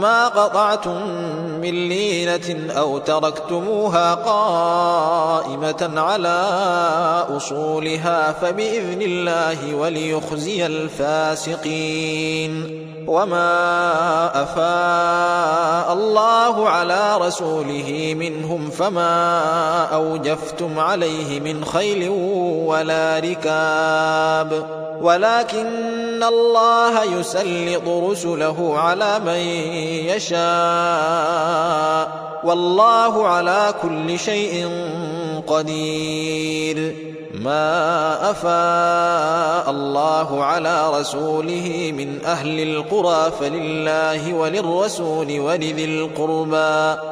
ما قطعتم من لينة أو تركتموها قائمة على أصولها فبإذن الله وليخزي الفاسقين. وما أفاء الله على رسوله منهم فما أوجفتم عليه من خيل ولا ركاب. ولكن الله يسلط رسله على من يشاء والله على كل شيء قدير. ما افاء الله على رسوله من أهل القرى فلله وللرسول ولذي القربى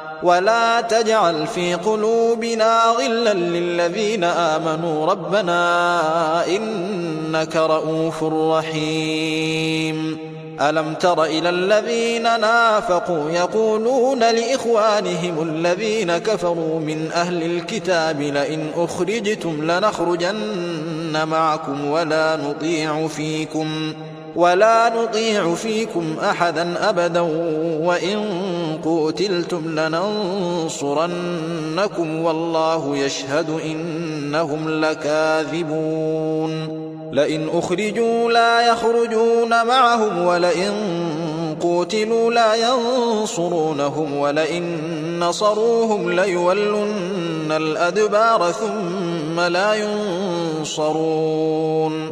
ولا تجعل في قلوبنا غلا للذين آمنوا. ربنا إنك رؤوف رحيم. ألم تر إلى الذين نافقوا يقولون لإخوانهم الذين كفروا من أهل الكتاب لئن أخرجتم لنخرجن معكم ولا نطيع فيكم. ولا نطيع فيكم أحدا أبدا وإن قوتلتم لننصرنكم والله يشهد إنهم لكاذبون لئن أخرجوا لا يخرجون معهم ولئن قوتلوا لا ينصرونهم ولئن نصروهم ليولن الأدبار ثم لا ينصرون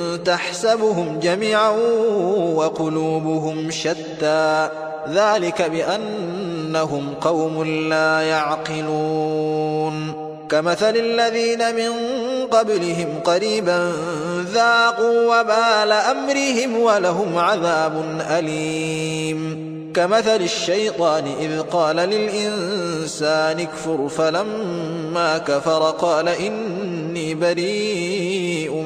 تحسبهم جميعا وقلوبهم شتى. ذلك بأنهم قوم لا يعقلون. كمثل الذين من قبلهم قريبا ذاقوا وبال أمرهم ولهم عذاب أليم. كمثل الشيطان إذ قال للإنسان اكفر فلما كفر قال إني بريء